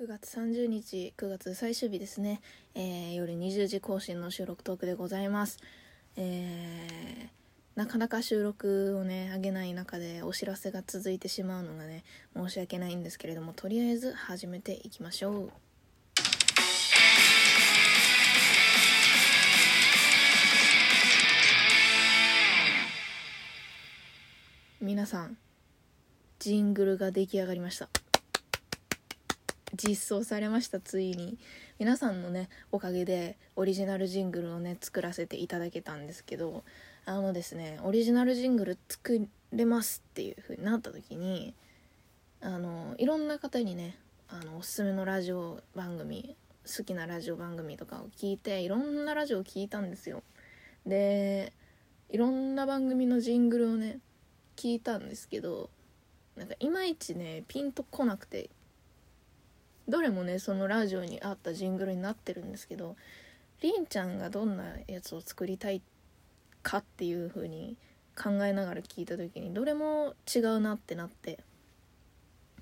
9月30日9月最終日ですね、えー、夜20時更新の収録トークでございます。えー、なかなか収録をね上げない中でお知らせが続いてしまうのがね申し訳ないんですけれどもとりあえず始めていきましょう。皆さんジングルが出来上がりました。実装されましたついに。皆さんのねおかげでオリジナルジングルをね作らせていただけたんですけどあのですねオリジナルジングル作れますっていう風になった時にあのいろんな方にねあのおすすめのラジオ番組好きなラジオ番組とかを聞いていろんなラジオを聞いたんですよ。でいろんな番組のジングルをね聞いたんですけどなんかいまいちねピンとこなくてどれもねそのラジオに合ったジングルになってるんですけどりんちゃんがどんなやつを作りたいかっていう風に考えながら聞いた時にどれも違うなってなって。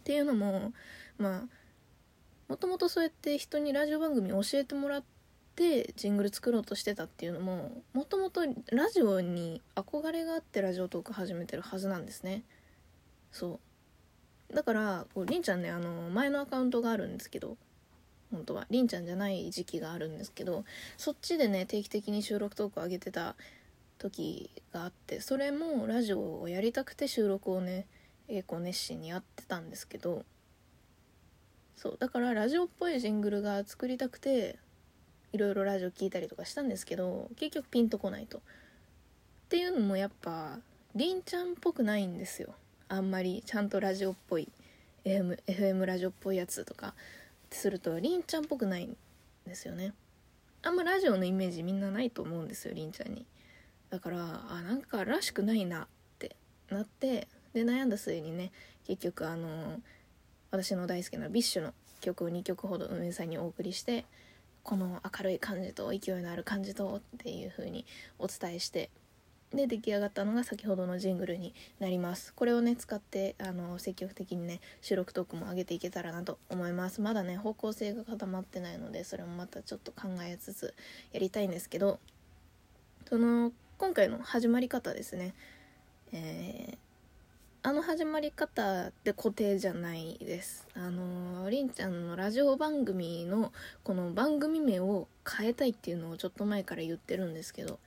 っていうのもまあもともとそうやって人にラジオ番組教えてもらってジングル作ろうとしてたっていうのももともとラジオに憧れがあってラジオトーク始めてるはずなんですね。そう。だからこうりんちゃんねあの前のアカウントがあるんですけど本当はりんちゃんじゃない時期があるんですけどそっちでね定期的に収録トークを上げてた時があってそれもラジオをやりたくて収録をね結構熱心にやってたんですけどそうだからラジオっぽいジングルが作りたくていろいろラジオ聞いたりとかしたんですけど結局ピンとこないと。っていうのもやっぱりんちゃんっぽくないんですよあんまりちゃんとラジオっぽい FM, FM ラジオっぽいやつとかするとりんちゃんっぽくないんですよね。あんまラジオのイメージみんなないと思うんですよりんちゃんに。だからあなんからしくないなってなってで悩んだ末にね結局あの私の大好きな BiSH の曲を2曲ほど運営さんにお送りしてこの明るい感じと勢いのある感じとっていう風にお伝えしてで出来上がったのが先ほどのジングルになります。これをね使ってあの積極的にね収録トークも上げていけたらなと思います。まだね方向性が固まってないのでそれもまたちょっと考えつつやりたいんですけどその今回の始まり方ですね。えーあの始まり方って固定じゃないです。あのりんちゃんのラジオ番組のこの番組名を変えたいっていうのをちょっと前から言ってるんですけど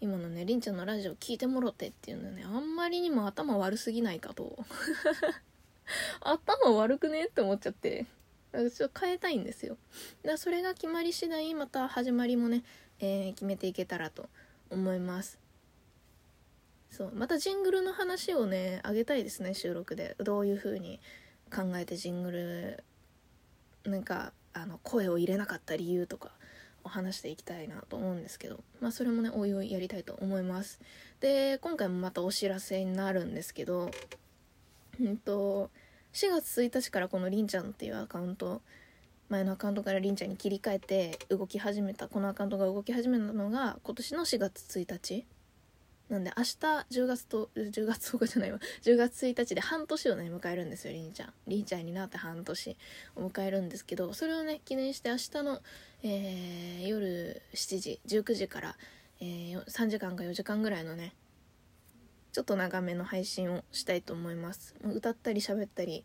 今のねりんちゃんのラジオ聞いてもろてっていうのねあんまりにも頭悪すぎないかと。頭悪くねって思っちゃって。ちょっと変えたいんですよ。だそれが決まり次第また始まりもね、えー、決めていけたらと思います。そうまたジングルの話をねあげたいですね収録で。どういう風に考えてジングルなんかあの声を入れなかった理由とか。お話していきたいなと思うんですけどまあそれもねおいおいやりたいと思います。で今回もまたお知らせになるんですけどうんと4月1日からこのりんちゃんっていうアカウント前のアカウントからりんちゃんに切り替えて動き始めたこのアカウントが動き始めたのが今年の4月1日なんで明日10月と10月10日じゃないわ。10月1日で半年をね迎えるんですよりんちゃん。りんちゃんになって半年を迎えるんですけどそれをね記念して明日の、えー、夜7時19時から、えー、3時間か4時間ぐらいのねちょっと長めの配信をしたいと思います。歌ったり喋ったり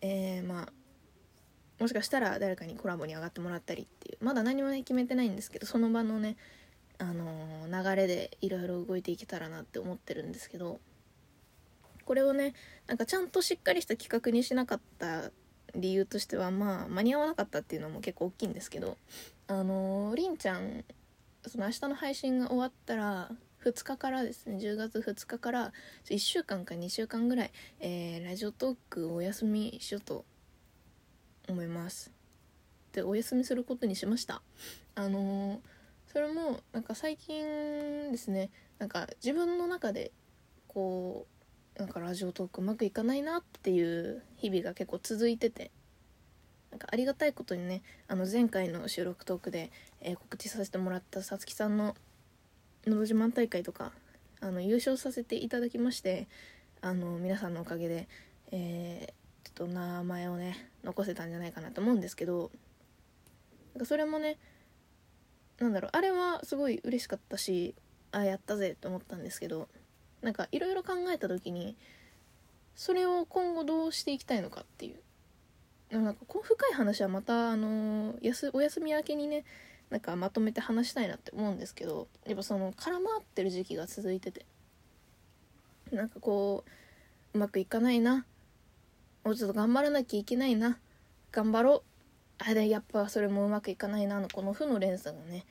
えー、まあもしかしたら誰かにコラボに上がってもらったりっていう。まだ何もね決めてないんですけどその場のねあの流れでいろいろ動いていけたらなって思ってるんですけどこれをねなんかちゃんとしっかりした企画にしなかった理由としてはまあ間に合わなかったっていうのも結構大きいんですけどあのりんちゃんその明日の配信が終わったら2日からですね10月2日から1週間か2週間ぐらい、えー、ラジオトークお休みしようと思います。でお休みすることにしました。あのーそれもなんか最近ですねなんか自分の中でこうなんかラジオトークうまくいかないなっていう日々が結構続いててなんかありがたいことにねあの前回の収録トークで、えー、告知させてもらったさつきさんの「のど自慢大会」とかあの優勝させていただきましてあの皆さんのおかげで、えー、ちょっと名前をね残せたんじゃないかなと思うんですけどなんかそれもねなんだろうあれはすごい嬉しかったしあやったぜって思ったんですけどなんかいろいろ考えた時にそれを今後どうしていきたいのかっていう。なんかこう深い話はまたあのやすお休み明けにねなんかまとめて話したいなって思うんですけどやっぱその空回ってる時期が続いててなんかこううまくいかないなもうちょっと頑張らなきゃいけないな頑張ろうあれやっぱそれもうまくいかないなの。この負の連鎖がね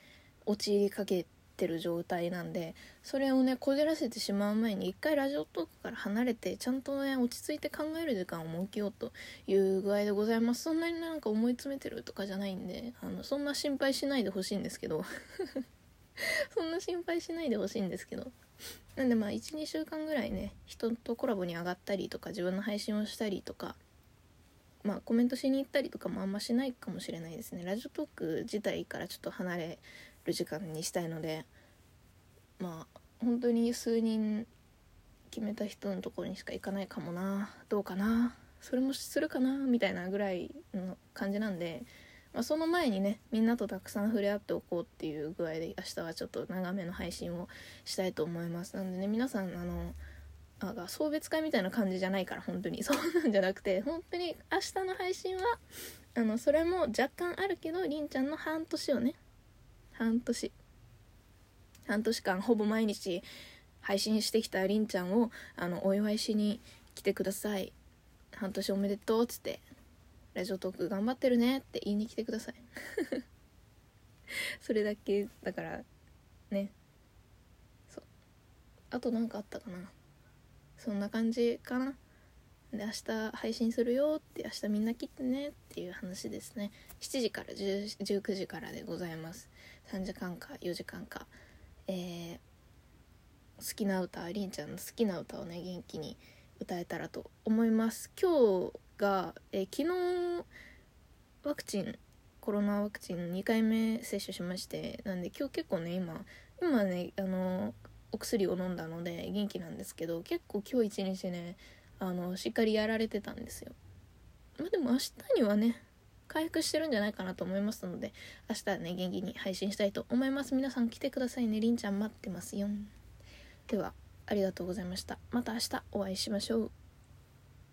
陥りかけてる状態なんでそれをねこじらせてしまう前に一回ラジオトークから離れてちゃんとね落ち着いて考える時間を設けようという具合でございます。そんなになんか思い詰めてるとかじゃないんであのそんな心配しないでほしいんですけど。そんな心配しないでほしいんですけど。なんでまあ12週間ぐらいね人とコラボに上がったりとか自分の配信をしたりとかまあコメントしに行ったりとかもあんましないかもしれないですね。ラジオトーク自体からちょっと離れる時間にしたいのでまあ本当に数人決めた人のところにしか行かないかもな。どうかな。それもするかなみたいなぐらいの感じなんで、まあ、その前にねみんなとたくさん触れ合っておこうっていう具合で明日はちょっと長めの配信をしたいと思います。なんでね皆さんあのあ送別会みたいな感じじゃないから本当に。そうなんじゃなくて本当に明日の配信はあのそれも若干あるけどりんちゃんの半年をね半年半年間ほぼ毎日配信してきたりんちゃんをあのお祝いしに来てください。半年おめでとうっつってラジオトーク頑張ってるねって言いに来てください。それだけだからね。そう。あと何かあったかな。そんな感じかな。で明日配信するよって明日みんな来てねっていう話ですね。7時から19時からでございます。3時間か4時間か。えー、好きな歌りんちゃんの好きな歌をね元気に歌えたらと思います。今日が、えー、昨日ワクチンコロナワクチン2回目接種しましてなんで今日結構ね今今ねあのお薬を飲んだので元気なんですけど結構今日一日ねあのしっかりやられてたんですよ。まあでも明日にはね回復してるんじゃないかなと思いますので明日はね元気に配信したいと思います。皆さん来てくださいね。りんちゃん待ってますよ。ではありがとうございました。また明日お会いしましょう。